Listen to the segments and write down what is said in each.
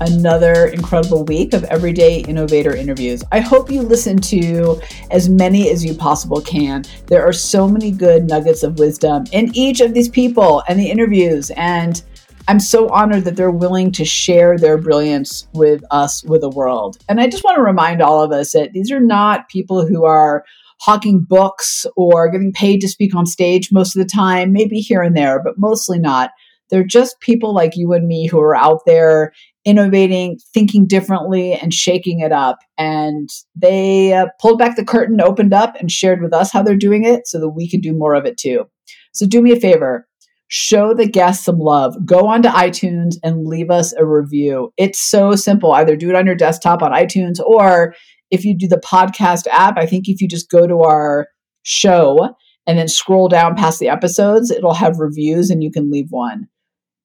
another incredible week of Everyday Innovator interviews. I hope you listen to as many as you possible can. There are so many good nuggets of wisdom in each of these people and the interviews. And I'm so honored that they're willing to share their brilliance with us, with the world. And I just want to remind all of us that these are not people who are hawking books or getting paid to speak on stage most of the time, maybe here and there, but mostly not. They're just people like you and me who are out there innovating, thinking differently, and shaking it up. And they uh, pulled back the curtain, opened up, and shared with us how they're doing it so that we can do more of it too. So do me a favor show the guests some love. Go onto iTunes and leave us a review. It's so simple. Either do it on your desktop on iTunes, or if you do the podcast app, I think if you just go to our show and then scroll down past the episodes, it'll have reviews and you can leave one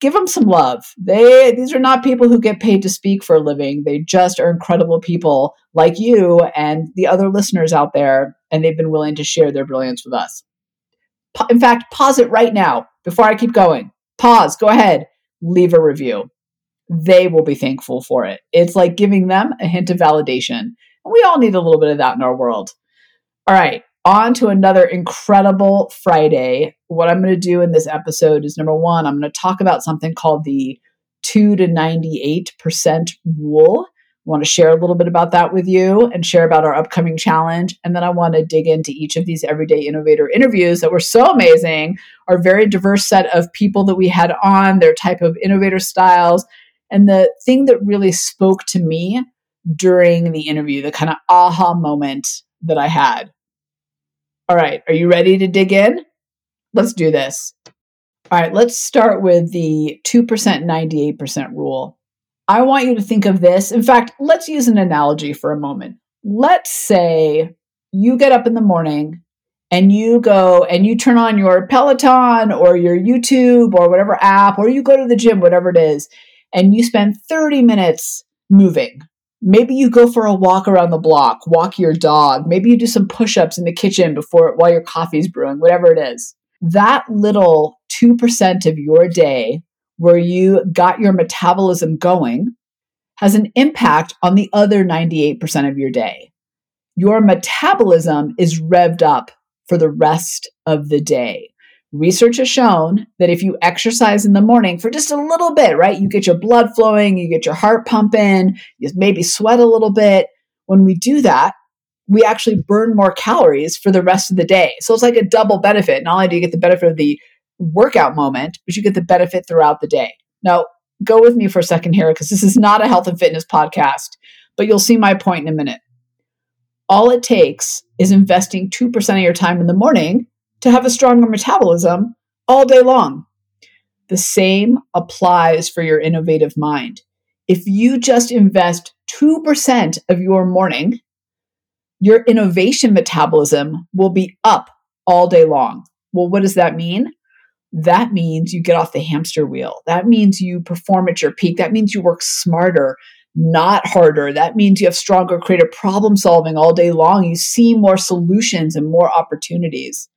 give them some love. They these are not people who get paid to speak for a living. They just are incredible people like you and the other listeners out there and they've been willing to share their brilliance with us. In fact, pause it right now before I keep going. Pause, go ahead, leave a review. They will be thankful for it. It's like giving them a hint of validation. We all need a little bit of that in our world. All right, on to another incredible Friday. What I'm going to do in this episode is number one, I'm going to talk about something called the 2 to 98% rule. I want to share a little bit about that with you and share about our upcoming challenge. And then I want to dig into each of these everyday innovator interviews that were so amazing, our very diverse set of people that we had on, their type of innovator styles. And the thing that really spoke to me during the interview, the kind of aha moment that I had all right, are you ready to dig in? Let's do this. All right, let's start with the 2% 98% rule. I want you to think of this. In fact, let's use an analogy for a moment. Let's say you get up in the morning and you go and you turn on your Peloton or your YouTube or whatever app, or you go to the gym, whatever it is, and you spend 30 minutes moving Maybe you go for a walk around the block, walk your dog. Maybe you do some push-ups in the kitchen before while your coffee's brewing, whatever it is. That little 2% of your day where you got your metabolism going has an impact on the other 98% of your day. Your metabolism is revved up for the rest of the day research has shown that if you exercise in the morning for just a little bit, right, you get your blood flowing, you get your heart pumping, you maybe sweat a little bit. When we do that, we actually burn more calories for the rest of the day. So it's like a double benefit. Not only do you get the benefit of the workout moment, but you get the benefit throughout the day. Now, go with me for a second here because this is not a health and fitness podcast, but you'll see my point in a minute. All it takes is investing 2% of your time in the morning to have a stronger metabolism all day long. The same applies for your innovative mind. If you just invest 2% of your morning, your innovation metabolism will be up all day long. Well, what does that mean? That means you get off the hamster wheel. That means you perform at your peak. That means you work smarter, not harder. That means you have stronger creative problem solving all day long. You see more solutions and more opportunities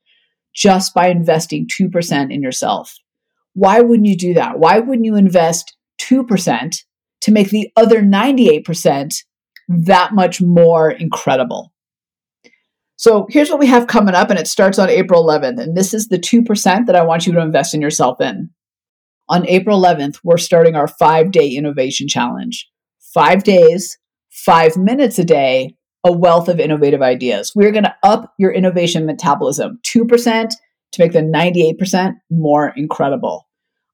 just by investing 2% in yourself. Why wouldn't you do that? Why wouldn't you invest 2% to make the other 98% that much more incredible? So here's what we have coming up, and it starts on April 11th. And this is the 2% that I want you to invest in yourself in. On April 11th, we're starting our five day innovation challenge. Five days, five minutes a day, a wealth of innovative ideas. We're going to up your innovation metabolism 2% to make the 98% more incredible.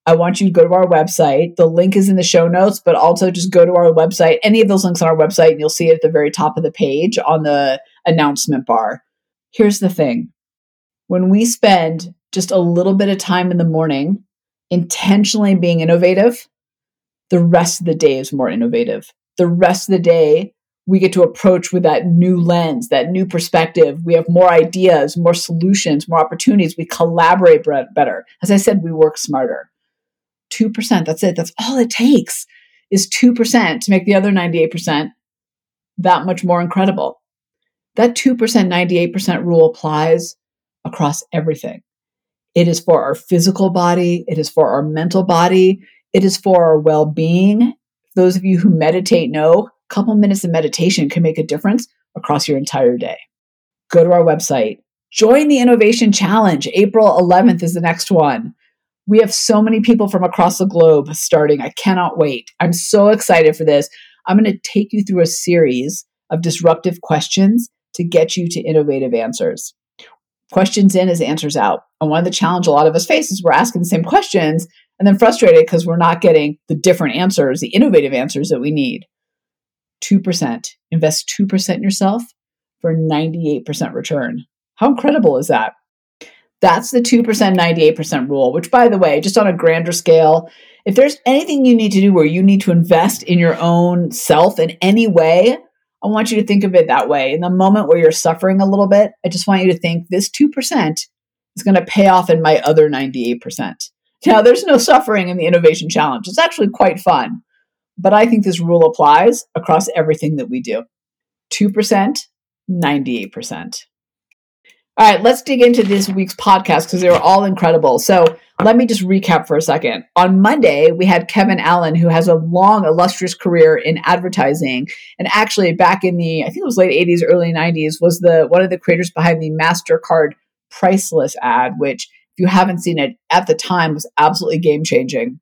I want you to go to our website. The link is in the show notes, but also just go to our website. Any of those links on our website, and you'll see it at the very top of the page on the announcement bar. Here's the thing when we spend just a little bit of time in the morning intentionally being innovative, the rest of the day is more innovative. The rest of the day, we get to approach with that new lens, that new perspective. We have more ideas, more solutions, more opportunities. We collaborate better. As I said, we work smarter. 2%, that's it. That's all it takes is 2% to make the other 98% that much more incredible. That 2%, 98% rule applies across everything. It is for our physical body, it is for our mental body, it is for our well being. Those of you who meditate know a couple minutes of meditation can make a difference across your entire day. Go to our website, join the Innovation Challenge. April 11th is the next one. We have so many people from across the globe starting. I cannot wait. I'm so excited for this. I'm going to take you through a series of disruptive questions to get you to innovative answers. Questions in is answers out. And one of the challenge a lot of us face is we're asking the same questions and then frustrated because we're not getting the different answers, the innovative answers that we need. 2%. Invest 2% in yourself for 98% return. How incredible is that? That's the 2% 98% rule, which, by the way, just on a grander scale, if there's anything you need to do where you need to invest in your own self in any way, I want you to think of it that way. In the moment where you're suffering a little bit, I just want you to think this 2% is going to pay off in my other 98%. Now, there's no suffering in the innovation challenge. It's actually quite fun. But I think this rule applies across everything that we do 2%, 98%. All right, let's dig into this week's podcast because they were all incredible. So let me just recap for a second. On Monday, we had Kevin Allen, who has a long, illustrious career in advertising, and actually back in the I think it was late '80s, early '90s, was the one of the creators behind the Mastercard Priceless ad, which if you haven't seen it at the time was absolutely game changing.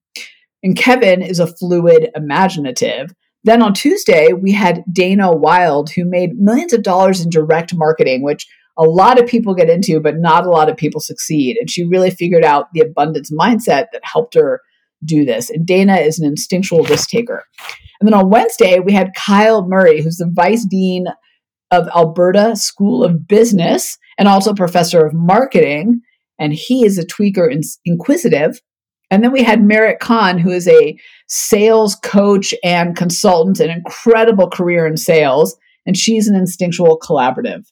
And Kevin is a fluid imaginative. Then on Tuesday, we had Dana Wilde, who made millions of dollars in direct marketing, which a lot of people get into, but not a lot of people succeed. And she really figured out the abundance mindset that helped her do this. And Dana is an instinctual risk taker. And then on Wednesday, we had Kyle Murray, who's the vice dean of Alberta School of Business and also professor of marketing. And he is a tweaker and inquisitive. And then we had Merritt Khan, who is a sales coach and consultant, an incredible career in sales. And she's an instinctual collaborative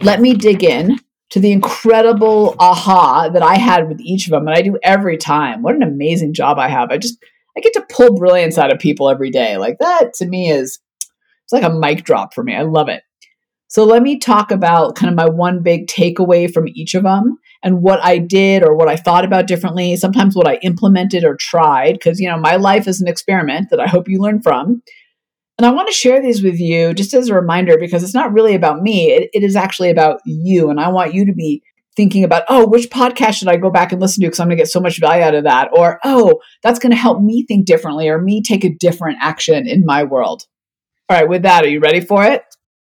let me dig in to the incredible aha that I had with each of them. And I do every time. What an amazing job I have. I just, I get to pull brilliance out of people every day. Like that to me is, it's like a mic drop for me. I love it. So let me talk about kind of my one big takeaway from each of them and what I did or what I thought about differently, sometimes what I implemented or tried, because, you know, my life is an experiment that I hope you learn from. And I want to share these with you just as a reminder because it's not really about me. It, it is actually about you. And I want you to be thinking about, oh, which podcast should I go back and listen to because I'm going to get so much value out of that? Or, oh, that's going to help me think differently or me take a different action in my world. All right, with that, are you ready for it?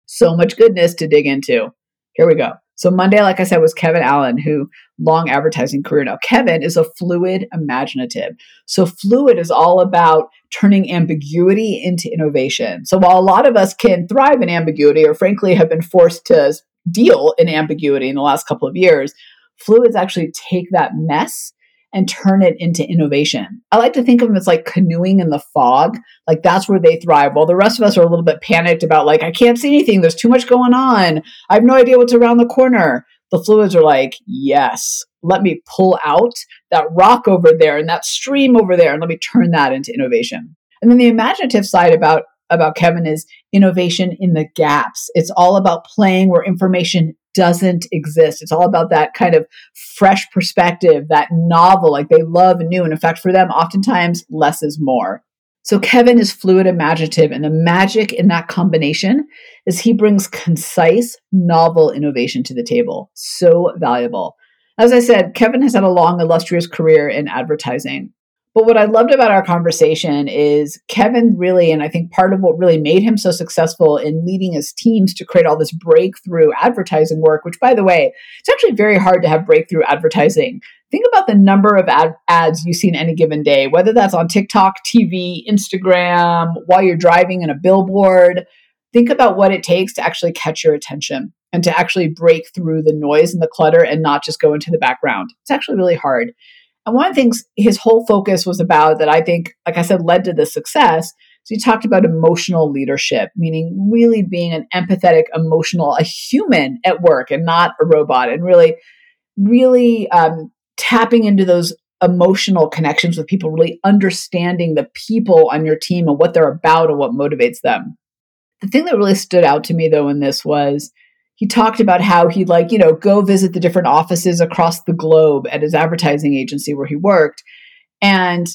So much goodness to dig into. Here we go. So Monday, like I said, was Kevin Allen, who long advertising career. Now, Kevin is a fluid imaginative. So fluid is all about turning ambiguity into innovation. So while a lot of us can thrive in ambiguity or frankly have been forced to deal in ambiguity in the last couple of years, fluids actually take that mess and turn it into innovation. I like to think of them as like canoeing in the fog. Like that's where they thrive. While the rest of us are a little bit panicked about like, I can't see anything. There's too much going on. I have no idea what's around the corner. The fluids are like, yes, let me pull out that rock over there and that stream over there and let me turn that into innovation. And then the imaginative side about about Kevin is innovation in the gaps. It's all about playing where information doesn't exist. It's all about that kind of fresh perspective, that novel, like they love new. And in fact, for them, oftentimes less is more. So Kevin is fluid imaginative, and the magic in that combination is he brings concise, novel innovation to the table. So valuable. As I said, Kevin has had a long, illustrious career in advertising. But what I loved about our conversation is Kevin really, and I think part of what really made him so successful in leading his teams to create all this breakthrough advertising work, which by the way, it's actually very hard to have breakthrough advertising. Think about the number of ad- ads you see in any given day, whether that's on TikTok, TV, Instagram, while you're driving in a billboard. Think about what it takes to actually catch your attention and to actually break through the noise and the clutter and not just go into the background. It's actually really hard. And one of the things his whole focus was about that I think, like I said, led to the success. So he talked about emotional leadership, meaning really being an empathetic, emotional, a human at work and not a robot, and really, really um, tapping into those emotional connections with people, really understanding the people on your team and what they're about and what motivates them. The thing that really stood out to me though in this was he talked about how he'd like, you know, go visit the different offices across the globe at his advertising agency where he worked. And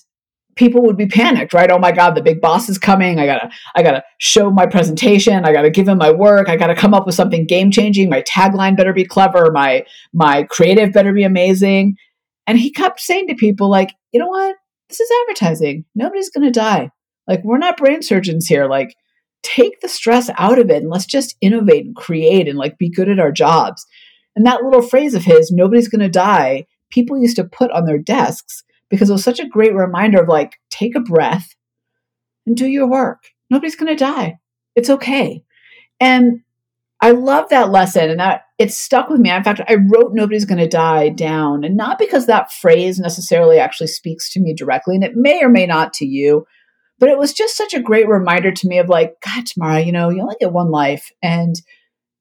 people would be panicked, right? Oh my God, the big boss is coming. I gotta, I gotta show my presentation. I gotta give him my work. I gotta come up with something game changing. My tagline better be clever. My, my creative better be amazing. And he kept saying to people like, you know what? This is advertising. Nobody's gonna die. Like, we're not brain surgeons here. Like, take the stress out of it and let's just innovate and create and like be good at our jobs. And that little phrase of his, nobody's going to die, people used to put on their desks because it was such a great reminder of like, take a breath and do your work. Nobody's going to die. It's okay. And I love that lesson and that it stuck with me. In fact, I wrote Nobody's Gonna Die down, and not because that phrase necessarily actually speaks to me directly, and it may or may not to you, but it was just such a great reminder to me of like, God, Tamara, you know, you only get one life and,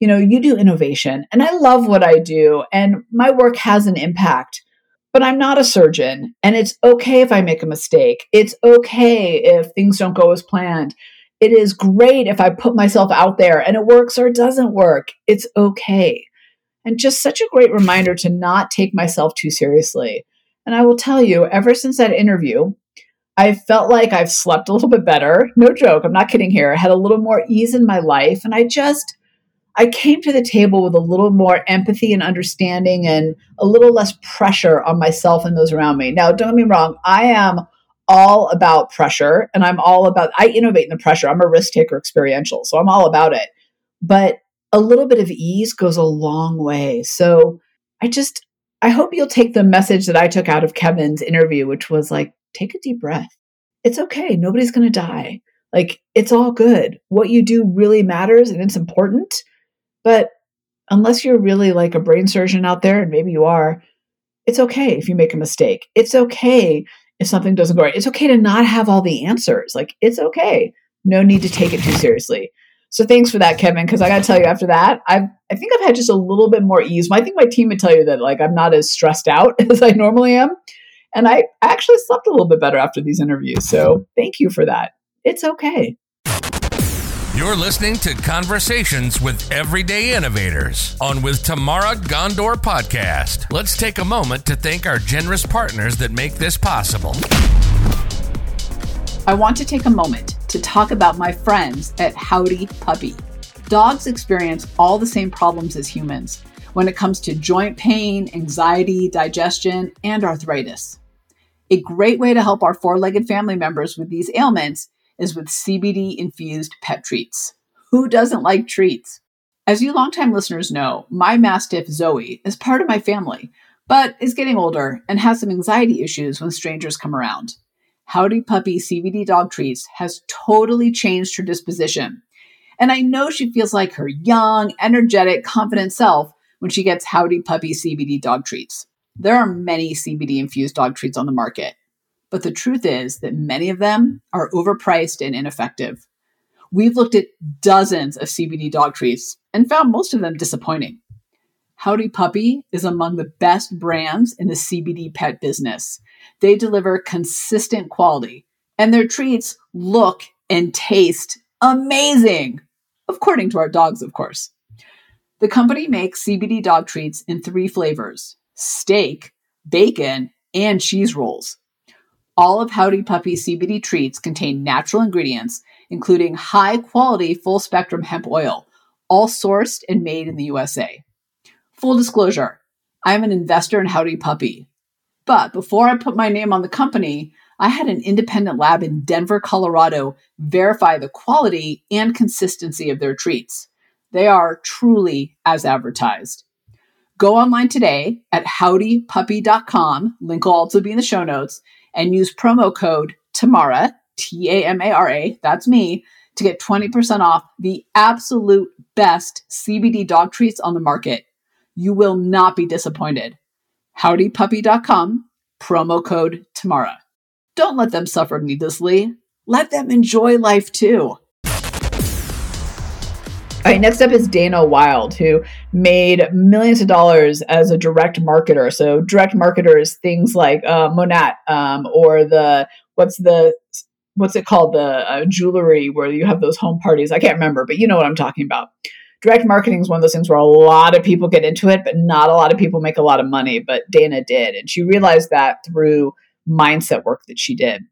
you know, you do innovation. And I love what I do and my work has an impact, but I'm not a surgeon. And it's okay if I make a mistake. It's okay if things don't go as planned. It is great if I put myself out there and it works or it doesn't work. It's okay. And just such a great reminder to not take myself too seriously. And I will tell you, ever since that interview, I felt like I've slept a little bit better. No joke, I'm not kidding here. I had a little more ease in my life. And I just, I came to the table with a little more empathy and understanding and a little less pressure on myself and those around me. Now, don't get me wrong, I am all about pressure and I'm all about, I innovate in the pressure. I'm a risk taker experiential, so I'm all about it. But a little bit of ease goes a long way. So I just, I hope you'll take the message that I took out of Kevin's interview, which was like, take a deep breath. It's okay. Nobody's going to die. Like, it's all good. What you do really matters and it's important. But unless you're really like a brain surgeon out there, and maybe you are, it's okay if you make a mistake. It's okay if something doesn't go right. It's okay to not have all the answers. Like, it's okay. No need to take it too seriously. So thanks for that, Kevin. Because I got to tell you, after that, I I think I've had just a little bit more ease. I think my team would tell you that like I'm not as stressed out as I normally am. And I actually slept a little bit better after these interviews. So thank you for that. It's okay. You're listening to Conversations with Everyday Innovators on with Tamara Ghandour podcast. Let's take a moment to thank our generous partners that make this possible. I want to take a moment to talk about my friends at Howdy Puppy. Dogs experience all the same problems as humans when it comes to joint pain, anxiety, digestion, and arthritis. A great way to help our four legged family members with these ailments is with CBD infused pet treats. Who doesn't like treats? As you longtime listeners know, my Mastiff Zoe is part of my family, but is getting older and has some anxiety issues when strangers come around. Howdy Puppy CBD dog treats has totally changed her disposition. And I know she feels like her young, energetic, confident self when she gets Howdy Puppy CBD dog treats. There are many CBD infused dog treats on the market, but the truth is that many of them are overpriced and ineffective. We've looked at dozens of CBD dog treats and found most of them disappointing. Howdy Puppy is among the best brands in the CBD pet business. They deliver consistent quality, and their treats look and taste amazing, according to our dogs, of course. The company makes CBD dog treats in three flavors steak, bacon, and cheese rolls. All of Howdy Puppy CBD treats contain natural ingredients, including high quality full spectrum hemp oil, all sourced and made in the USA. Full disclosure I'm an investor in Howdy Puppy. But before I put my name on the company, I had an independent lab in Denver, Colorado verify the quality and consistency of their treats. They are truly as advertised. Go online today at howdypuppy.com, link will also be in the show notes, and use promo code TAMARA, T A M A R A, that's me, to get 20% off the absolute best CBD dog treats on the market. You will not be disappointed. Howdypuppy.com, promo code Tamara. Don't let them suffer needlessly. Let them enjoy life too. All right, next up is Dana Wilde, who made millions of dollars as a direct marketer. So, direct marketers, things like uh, Monat um, or the what's the what's it called the uh, jewelry where you have those home parties. I can't remember, but you know what I'm talking about. Direct marketing is one of those things where a lot of people get into it, but not a lot of people make a lot of money. But Dana did, and she realized that through mindset work that she did.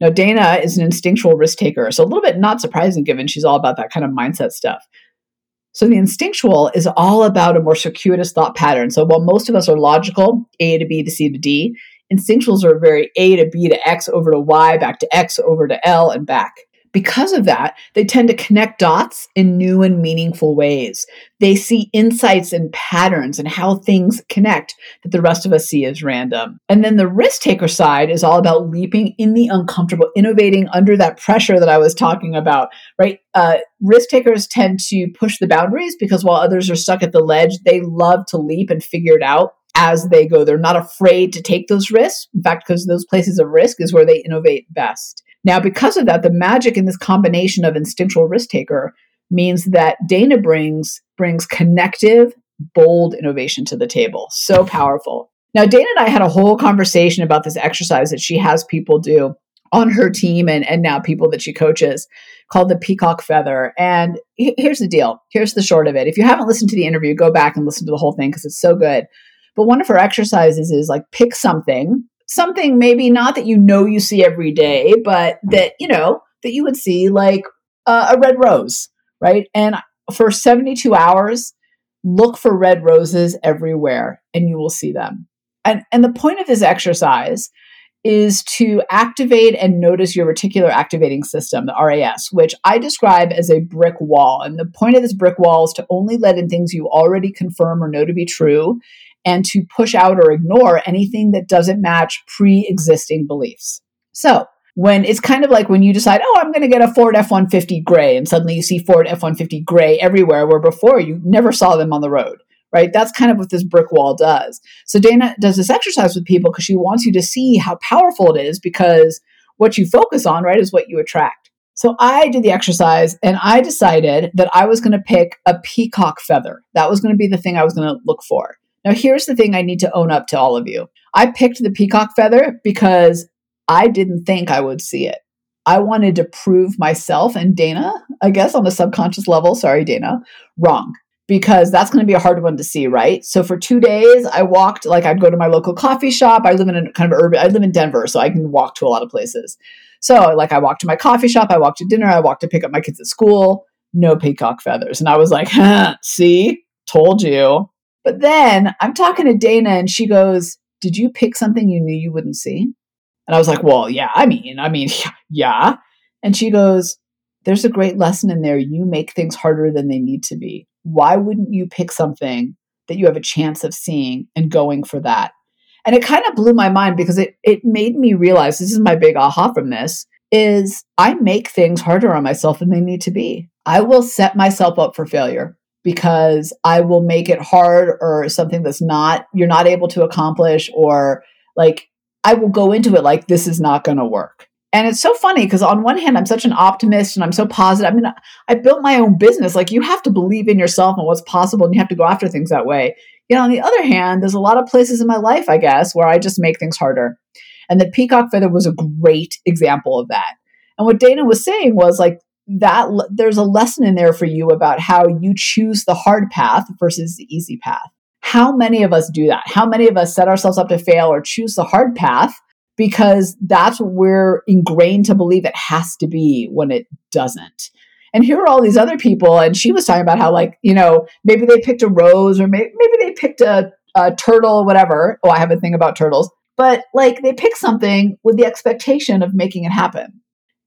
Now, Dana is an instinctual risk taker, so a little bit not surprising given she's all about that kind of mindset stuff. So the instinctual is all about a more circuitous thought pattern. So while most of us are logical, A to B to C to D, instinctuals are very A to B to X over to Y, back to X over to L and back. Because of that, they tend to connect dots in new and meaningful ways. They see insights and patterns and how things connect that the rest of us see as random. And then the risk taker side is all about leaping in the uncomfortable, innovating under that pressure that I was talking about, right? Uh, risk takers tend to push the boundaries because while others are stuck at the ledge, they love to leap and figure it out as they go. They're not afraid to take those risks. In fact, because those places of risk is where they innovate best. Now, because of that, the magic in this combination of instinctual risk taker means that Dana brings brings connective, bold innovation to the table. So powerful. Now, Dana and I had a whole conversation about this exercise that she has people do on her team and, and now people that she coaches called the peacock feather. And here's the deal. Here's the short of it. If you haven't listened to the interview, go back and listen to the whole thing because it's so good. But one of her exercises is like pick something something maybe not that you know you see every day, but that, you know, that you would see like uh, a red rose, right? And for 72 hours, look for red roses everywhere and you will see them. And, and the point of this exercise is to activate and notice your reticular activating system, the RAS, which I describe as a brick wall. And the point of this brick wall is to only let in things you already confirm or know to be true and to push out or ignore anything that doesn't match pre existing beliefs. So, when it's kind of like when you decide, oh, I'm going to get a Ford F 150 gray, and suddenly you see Ford F 150 gray everywhere, where before you never saw them on the road, right? That's kind of what this brick wall does. So, Dana does this exercise with people because she wants you to see how powerful it is because what you focus on, right, is what you attract. So I did the exercise and I decided that I was going to pick a peacock feather. That was going to be the thing I was going to look for. Now, here's the thing I need to own up to all of you. I picked the peacock feather because I didn't think I would see it. I wanted to prove myself and Dana, I guess on a subconscious level, sorry, Dana, wrong because that's going to be a hard one to see, right? So for two days, I walked like I'd go to my local coffee shop. I live in a kind of urban, I live in Denver, so I can walk to a lot of places. So like I walked to my coffee shop, I walked to dinner, I walked to pick up my kids at school, no peacock feathers. And I was like, see, told you. But then I'm talking to Dana and she goes, Did you pick something you knew you wouldn't see? And I was like, Well, yeah, I mean, I mean, yeah. And she goes, There's a great lesson in there. You make things harder than they need to be. Why wouldn't you pick something that you have a chance of seeing and going for that? And it kind of blew my mind because it it made me realize this is my big aha from this is I make things harder on myself than they need to be. I will set myself up for failure because I will make it hard or something that's not you're not able to accomplish or like I will go into it like this is not going to work. And it's so funny because on one hand I'm such an optimist and I'm so positive. I mean I built my own business like you have to believe in yourself and what's possible and you have to go after things that way. You know on the other hand there's a lot of places in my life I guess where I just make things harder. And the peacock feather was a great example of that. And what Dana was saying was like that there's a lesson in there for you about how you choose the hard path versus the easy path. How many of us do that? How many of us set ourselves up to fail or choose the hard path because that's what we're ingrained to believe it has to be when it doesn't? And here are all these other people, and she was talking about how, like, you know, maybe they picked a rose or maybe, maybe they picked a, a turtle, whatever. Oh, I have a thing about turtles. But like, they pick something with the expectation of making it happen.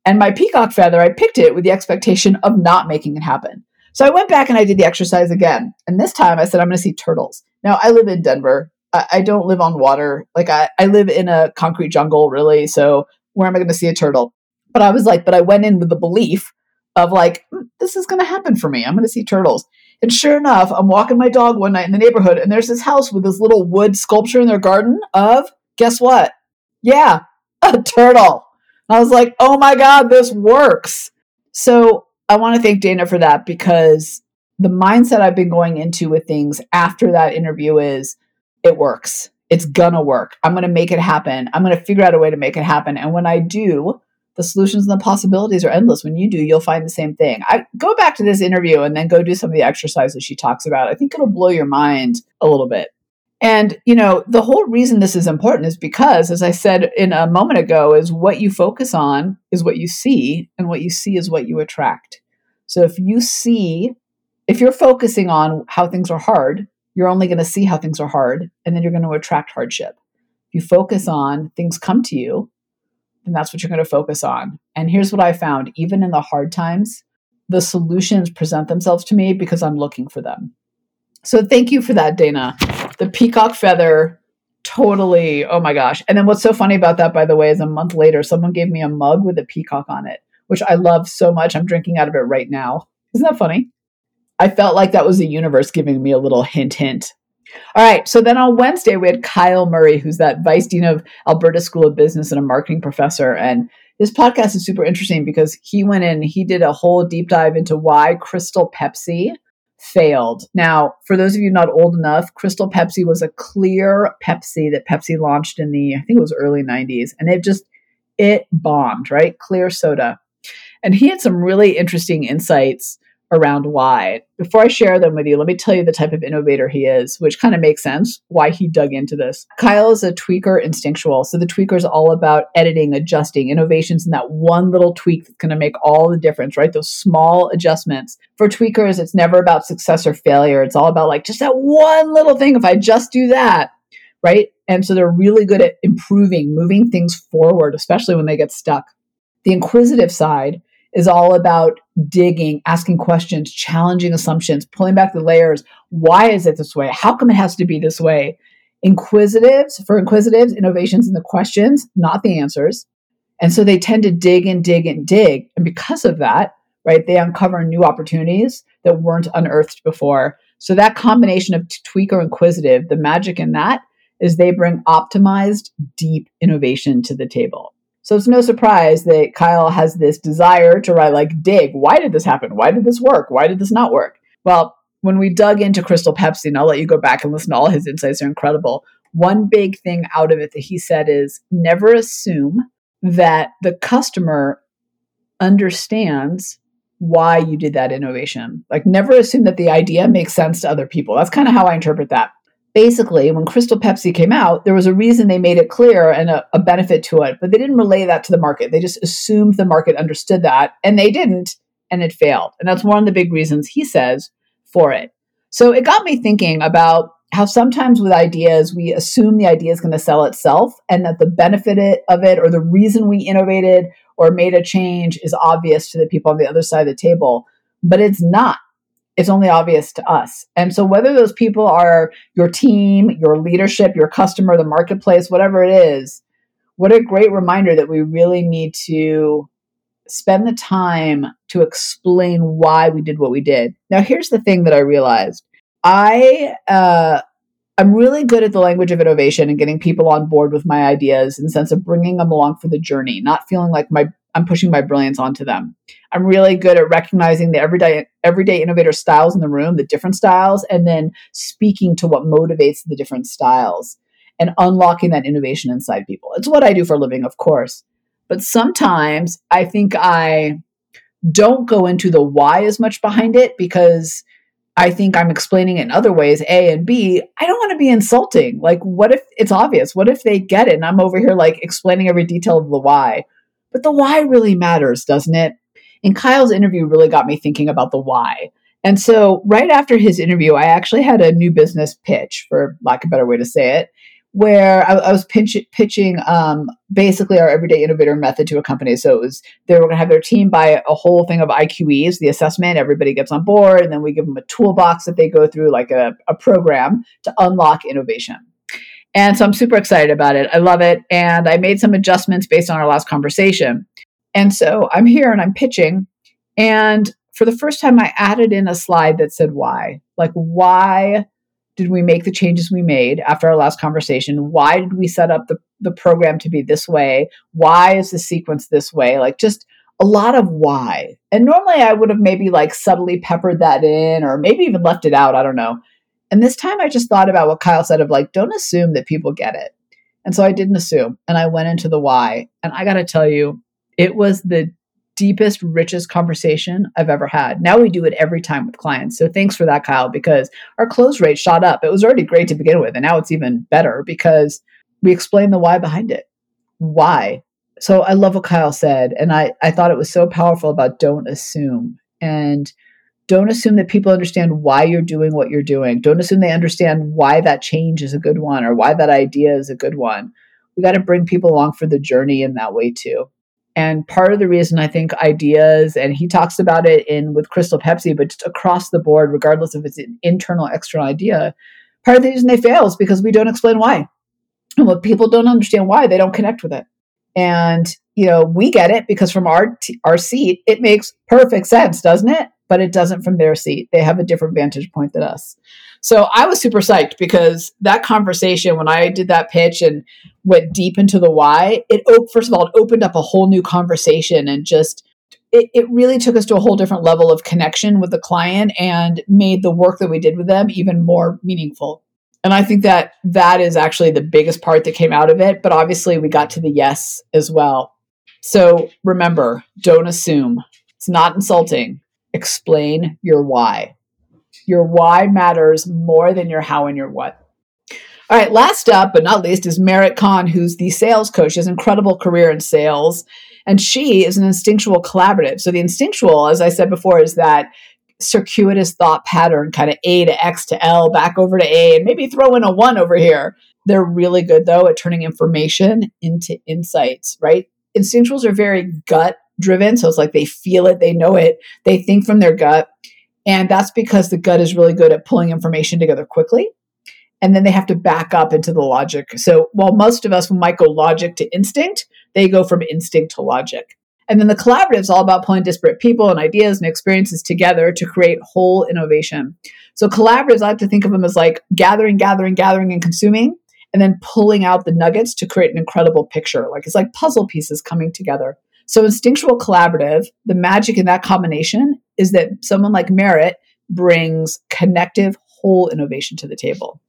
And my peacock feather, I picked it with the expectation of not making it happen. So I went back and I did the exercise again. And this time I said, I'm going to see turtles. Now I live in Denver. I, I don't live on water. Like I, I live in a concrete jungle, really. So where am I going to see a turtle? But I was like, but I went in with the belief of like, mm, this is going to happen for me. I'm going to see turtles. And sure enough, I'm walking my dog one night in the neighborhood, and there's this house with this little wood sculpture in their garden of Guess what? Yeah, a turtle. I was like, oh my God, this works. So I want to thank Dana for that because the mindset I've been going into with things after that interview is it works. It's gonna work. I'm gonna make it happen. I'm gonna figure out a way to make it happen. And when I do, the solutions and the possibilities are endless. When you do, you'll find the same thing. I go back to this interview and then go do some of the exercises she talks about. I think it'll blow your mind a little bit. And, you know, the whole reason this is important is because, as I said in a moment ago, is what you focus on is what you see, and what you see is what you attract. So if you see, if you're focusing on how things are hard, you're only going to see how things are hard, and then you're going to attract hardship. If you focus on things come to you, then that's what you're going to focus on. And here's what I found even in the hard times, the solutions present themselves to me because I'm looking for them. So thank you for that, Dana. The peacock feather, totally. Oh my gosh. And then what's so funny about that, by the way, is a month later, someone gave me a mug with a peacock on it, which I love so much. I'm drinking out of it right now. Isn't that funny? I felt like that was the universe giving me a little hint, hint. All right. So then on Wednesday, we had Kyle Murray, who's that vice dean of Alberta School of Business and a marketing professor. And his podcast is super interesting because he went in, he did a whole deep dive into why Crystal Pepsi failed. Now, for those of you not old enough, Crystal Pepsi was a clear Pepsi that Pepsi launched in the, I think it was early 90s, and it just, it bombed, right? Clear soda. And he had some really interesting insights around why. Before I share them with you, let me tell you the type of innovator he is, which kind of makes sense why he dug into this. Kyle is a tweaker instinctual. So the tweaker is all about editing, adjusting, innovations, and that one little tweak that's going to make all the difference, right? Those small adjustments. For tweakers, it's never about success or failure. It's all about like just that one little thing. If I just do that, right? And so they're really good at improving, moving things forward, especially when they get stuck. The inquisitive side is all about digging, asking questions, challenging assumptions, pulling back the layers. Why is it this way? How come it has to be this way? Inquisitives, for inquisitives, innovations in the questions, not the answers. And so they tend to dig and dig and dig. And because of that, right, they uncover new opportunities that weren't unearthed before. So that combination of tweaker inquisitive, the magic in that is they bring optimized, deep innovation to the table. So it's no surprise that Kyle has this desire to write, like, dig, why did this happen? Why did this work? Why did this not work? Well, when we dug into Crystal Pepsi, and I'll let you go back and listen to all his insights, are incredible. One big thing out of it that he said is never assume that the customer understands why you did that innovation. Like, never assume that the idea makes sense to other people. That's kind of how I interpret that basically, when Crystal Pepsi came out, there was a reason they made it clear and a, a, benefit to it, but they didn't relay that to the market. They just assumed the market understood that, and they didn't, and it failed. And that's one of the big reasons he says for it. So it got me thinking about how sometimes with ideas, we assume the idea is going to sell itself and that the benefit of it or the reason we innovated or made a change is obvious to the people on the other side of the table, but it's not it's only obvious to us. And so, whether those people are your team, your leadership, your customer, the marketplace, whatever it is, what a great reminder that we really need to spend the time to explain why we did what we did. Now, here's the thing that I realized I, uh, I'm really good at the language of innovation and getting people on board with my ideas the sense of bringing them along for the journey, not feeling like my I'm pushing my brilliance onto them. I'm really good at recognizing the everyday everyday innovator styles in the room, the different styles, and then speaking to what motivates the different styles and unlocking that innovation inside people. It's what I do for a living, of course. But sometimes I think I don't go into the why as much behind it because I think I'm explaining it in other ways, A and B. I don't want to be insulting. Like, what if it's obvious? What if they get it? And I'm over here like explaining every detail of the why. But the why really matters, doesn't it? And Kyle's interview really got me thinking about the why. And so, right after his interview, I actually had a new business pitch, for lack of a better way to say it, where I, I was pitch, pitching um, basically our everyday innovator method to a company. So it was they were going to have their team buy a whole thing of IQEs, the assessment. Everybody gets on board, and then we give them a toolbox that they go through, like a, a program to unlock innovation. And so I'm super excited about it. I love it. And I made some adjustments based on our last conversation. And so I'm here and I'm pitching. And for the first time, I added in a slide that said why. Like, why did we make the changes we made after our last conversation? Why did we set up the, the program to be this way? Why is the sequence this way? Like just a lot of why. And normally I would have maybe like subtly peppered that in or maybe even left it out. I don't know. And this time I just thought about what Kyle said of like, don't assume that people get it. And so I didn't assume. And I went into the why. And I got to tell you, it was the deepest, richest conversation I've ever had. Now we do it every time with clients. So thanks for that, Kyle, because our close rate shot up. It was already great to begin with. And now it's even better because we explain the why behind it. Why? So I love what Kyle said. And I, I thought it was so powerful about don't assume. And don't assume that people understand why you're doing what you're doing. Don't assume they understand why that change is a good one or why that idea is a good one. We got to bring people along for the journey in that way too. And part of the reason I think ideas, and he talks about it in with Crystal Pepsi, but just across the board, regardless if it's an internal, external idea, part of the reason they fail is because we don't explain why. And when people don't understand why, they don't connect with it. And you know, we get it because from our t- our seat, it makes perfect sense, doesn't it? But it doesn't from their seat. They have a different vantage point than us. So I was super psyched because that conversation, when I did that pitch and went deep into the why, it first of all, it opened up a whole new conversation and just it, it really took us to a whole different level of connection with the client and made the work that we did with them even more meaningful. And I think that that is actually the biggest part that came out of it. But obviously, we got to the yes as well. So remember, don't assume. It's not insulting. Explain your why. Your why matters more than your how and your what. All right, last up but not least is Merritt Khan, who's the sales coach. Has an incredible career in sales, and she is an instinctual collaborative. So, the instinctual, as I said before, is that circuitous thought pattern, kind of A to X to L, back over to A, and maybe throw in a one over here. They're really good, though, at turning information into insights, right? Instinctuals are very gut driven. So, it's like they feel it, they know it, they think from their gut. And that's because the gut is really good at pulling information together quickly. And then they have to back up into the logic. So while most of us might go logic to instinct, they go from instinct to logic. And then the collaborative is all about pulling disparate people and ideas and experiences together to create whole innovation. So collaboratives, I like to think of them as like gathering, gathering, gathering, and consuming, and then pulling out the nuggets to create an incredible picture. Like it's like puzzle pieces coming together. So, instinctual collaborative, the magic in that combination is that someone like Merritt brings connective whole innovation to the table.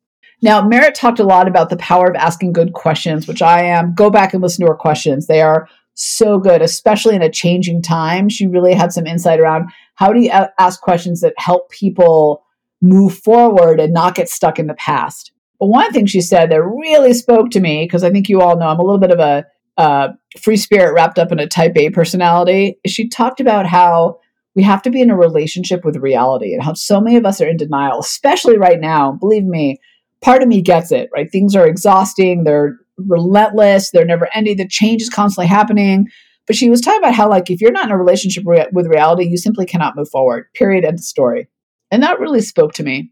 Now, Merritt talked a lot about the power of asking good questions, which I am. Go back and listen to her questions. They are so good, especially in a changing time. She really had some insight around how do you ask questions that help people move forward and not get stuck in the past. But one thing she said that really spoke to me, because I think you all know I'm a little bit of a uh, free spirit wrapped up in a type A personality. She talked about how we have to be in a relationship with reality and how so many of us are in denial, especially right now. Believe me, part of me gets it, right? Things are exhausting, they're relentless, they're never ending, the change is constantly happening. But she was talking about how, like, if you're not in a relationship re- with reality, you simply cannot move forward, period, end of story. And that really spoke to me.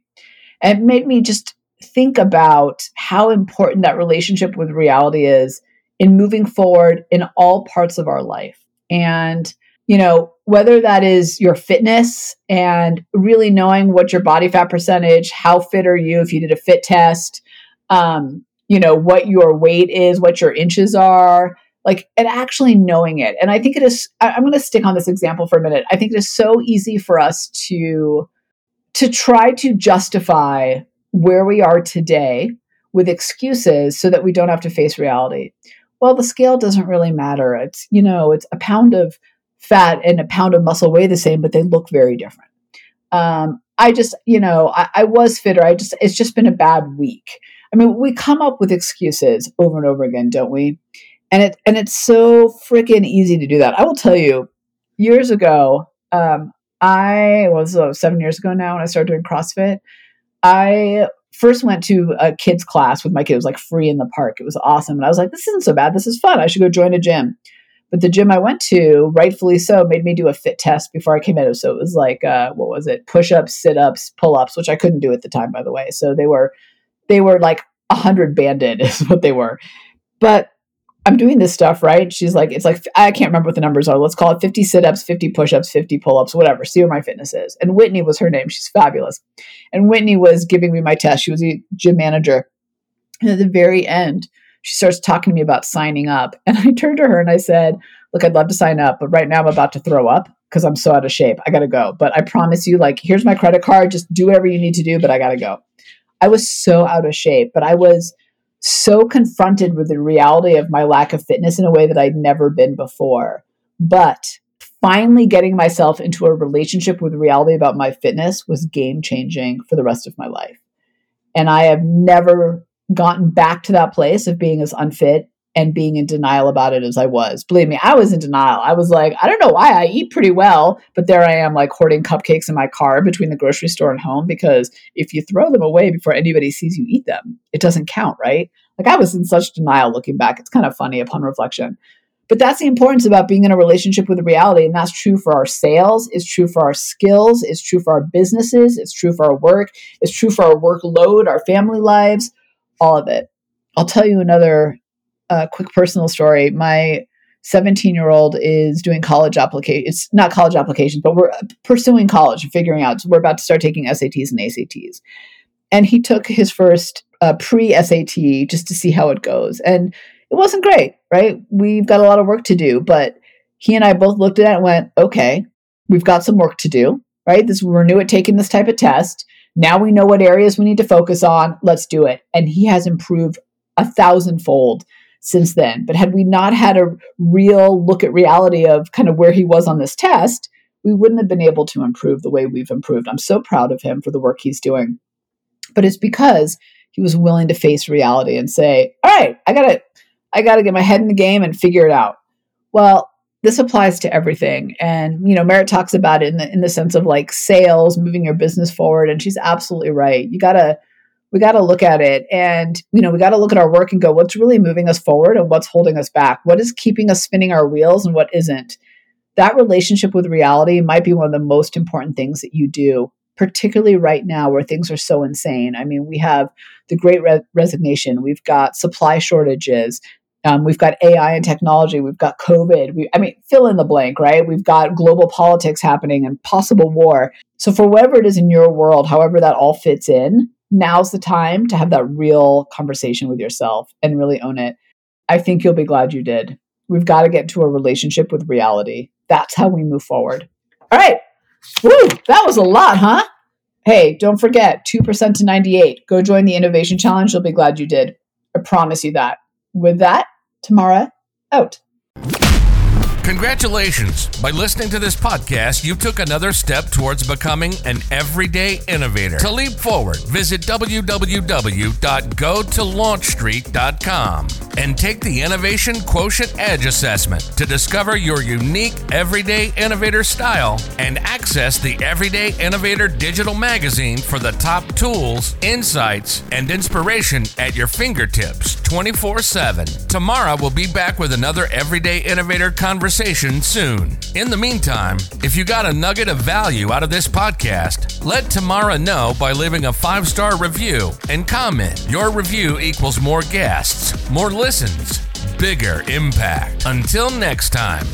And it made me just think about how important that relationship with reality is in moving forward in all parts of our life. And, you know, whether that is your fitness and really knowing what your body fat percentage, how fit are you if you did a fit test, um, you know, what your weight is, what your inches are, like, and actually knowing it. And I think it is, I, I'm going to stick on this example for a minute. I think it is so easy for us to, to try to justify where we are today with excuses so that we don't have to face reality well, the scale doesn't really matter. It's, you know, it's a pound of fat and a pound of muscle weigh the same, but they look very different. Um, I just, you know, I, I was fitter. I just, it's just been a bad week. I mean, we come up with excuses over and over again, don't we? And it, and it's so freaking easy to do that. I will tell you, years ago, um, I was seven years ago now when I started doing CrossFit. I first went to a kids class with my kid. It was like free in the park. It was awesome. And I was like, this isn't so bad. This is fun. I should go join a gym. But the gym I went to, rightfully so, made me do a fit test before I came in. So it was like, uh, what was it? Push ups, sit ups, pull ups, which I couldn't do at the time, by the way. So they were, they were like a hundred banded is what they were. But I'm doing this stuff, right? She's like, it's like, I can't remember what the numbers are. Let's call it 50 sit ups, 50 push ups, 50 pull ups, whatever. See where my fitness is. And Whitney was her name. She's fabulous. And Whitney was giving me my test. She was a gym manager. And at the very end, she starts talking to me about signing up. And I turned to her and I said, Look, I'd love to sign up, but right now I'm about to throw up because I'm so out of shape. I got to go. But I promise you, like, here's my credit card. Just do whatever you need to do, but I got to go. I was so out of shape, but I was so confronted with the reality of my lack of fitness in a way that I'd never been before. But finally getting myself into a relationship with reality about my fitness was game changing for the rest of my life. And I have never gotten back to that place of being as unfit and being in denial about it as I was. Believe me, I was in denial. I was like, I don't know why I eat pretty well, but there I am, like hoarding cupcakes in my car between the grocery store and home because if you throw them away before anybody sees you eat them, it doesn't count, right? Like I was in such denial looking back. It's kind of funny upon reflection. But that's the importance about being in a relationship with reality. And that's true for our sales, it's true for our skills, it's true for our businesses, it's true for our work, it's true for our workload, our family lives, all of it. I'll tell you another a quick personal story. My 17 year old is doing college application. It's not college applications, but we're pursuing college figuring out. So we're about to start taking SATs and ACTs. And he took his first uh, pre SAT just to see how it goes. And it wasn't great, right? We've got a lot of work to do, but he and I both looked at it and went, okay, we've got some work to do, right? This we're new at taking this type of test. Now we know what areas we need to focus on. Let's do it. And he has improved a thousandfold since then. But had we not had a real look at reality of kind of where he was on this test, we wouldn't have been able to improve the way we've improved. I'm so proud of him for the work he's doing. But it's because he was willing to face reality and say, "All right, I got to I got to get my head in the game and figure it out." Well, this applies to everything. And, you know, Merritt talks about it in the, in the sense of like sales, moving your business forward. And she's absolutely right. You got to we got to look at it and you know we got to look at our work and go what's really moving us forward and what's holding us back? What is keeping us spinning our wheels and what isn't? That relationship with reality might be one of the most important things that you do particularly right now where things are so insane. I mean we have the great re- resignation. We've got supply shortages. Um, we've got ai and technology. We've got covid. We, i mean fill in the blank right? We've got global politics happening and possible war. So for whatever it is in your world however that all fits in now's the time to have that real conversation with yourself and really own it. I think you'll be glad you did. We've got to get to a relationship with reality. That's how we move forward. All right. Woo, that was a lot, huh? Hey, don't forget 2% to 98. Go join the Innovation Challenge. You'll be glad you did. I promise you that. With that, Tamara out. Congratulations! By listening to this podcast, you took another step towards becoming an everyday innovator. To leap forward, visit www.gotolaunchstreet.com and take the Innovation Quotient Edge assessment to discover your unique everyday innovator style and access the Everyday Innovator digital magazine for the top tools, insights, and inspiration at your fingertips 24 7. Tomorrow, we'll be back with another Everyday Innovator conversation conversation soon. In the meantime, if you got a nugget of value out of this podcast, let Tamara know by leaving a five star review and comment. Your review equals more guests, more listens, bigger impact. Until next time.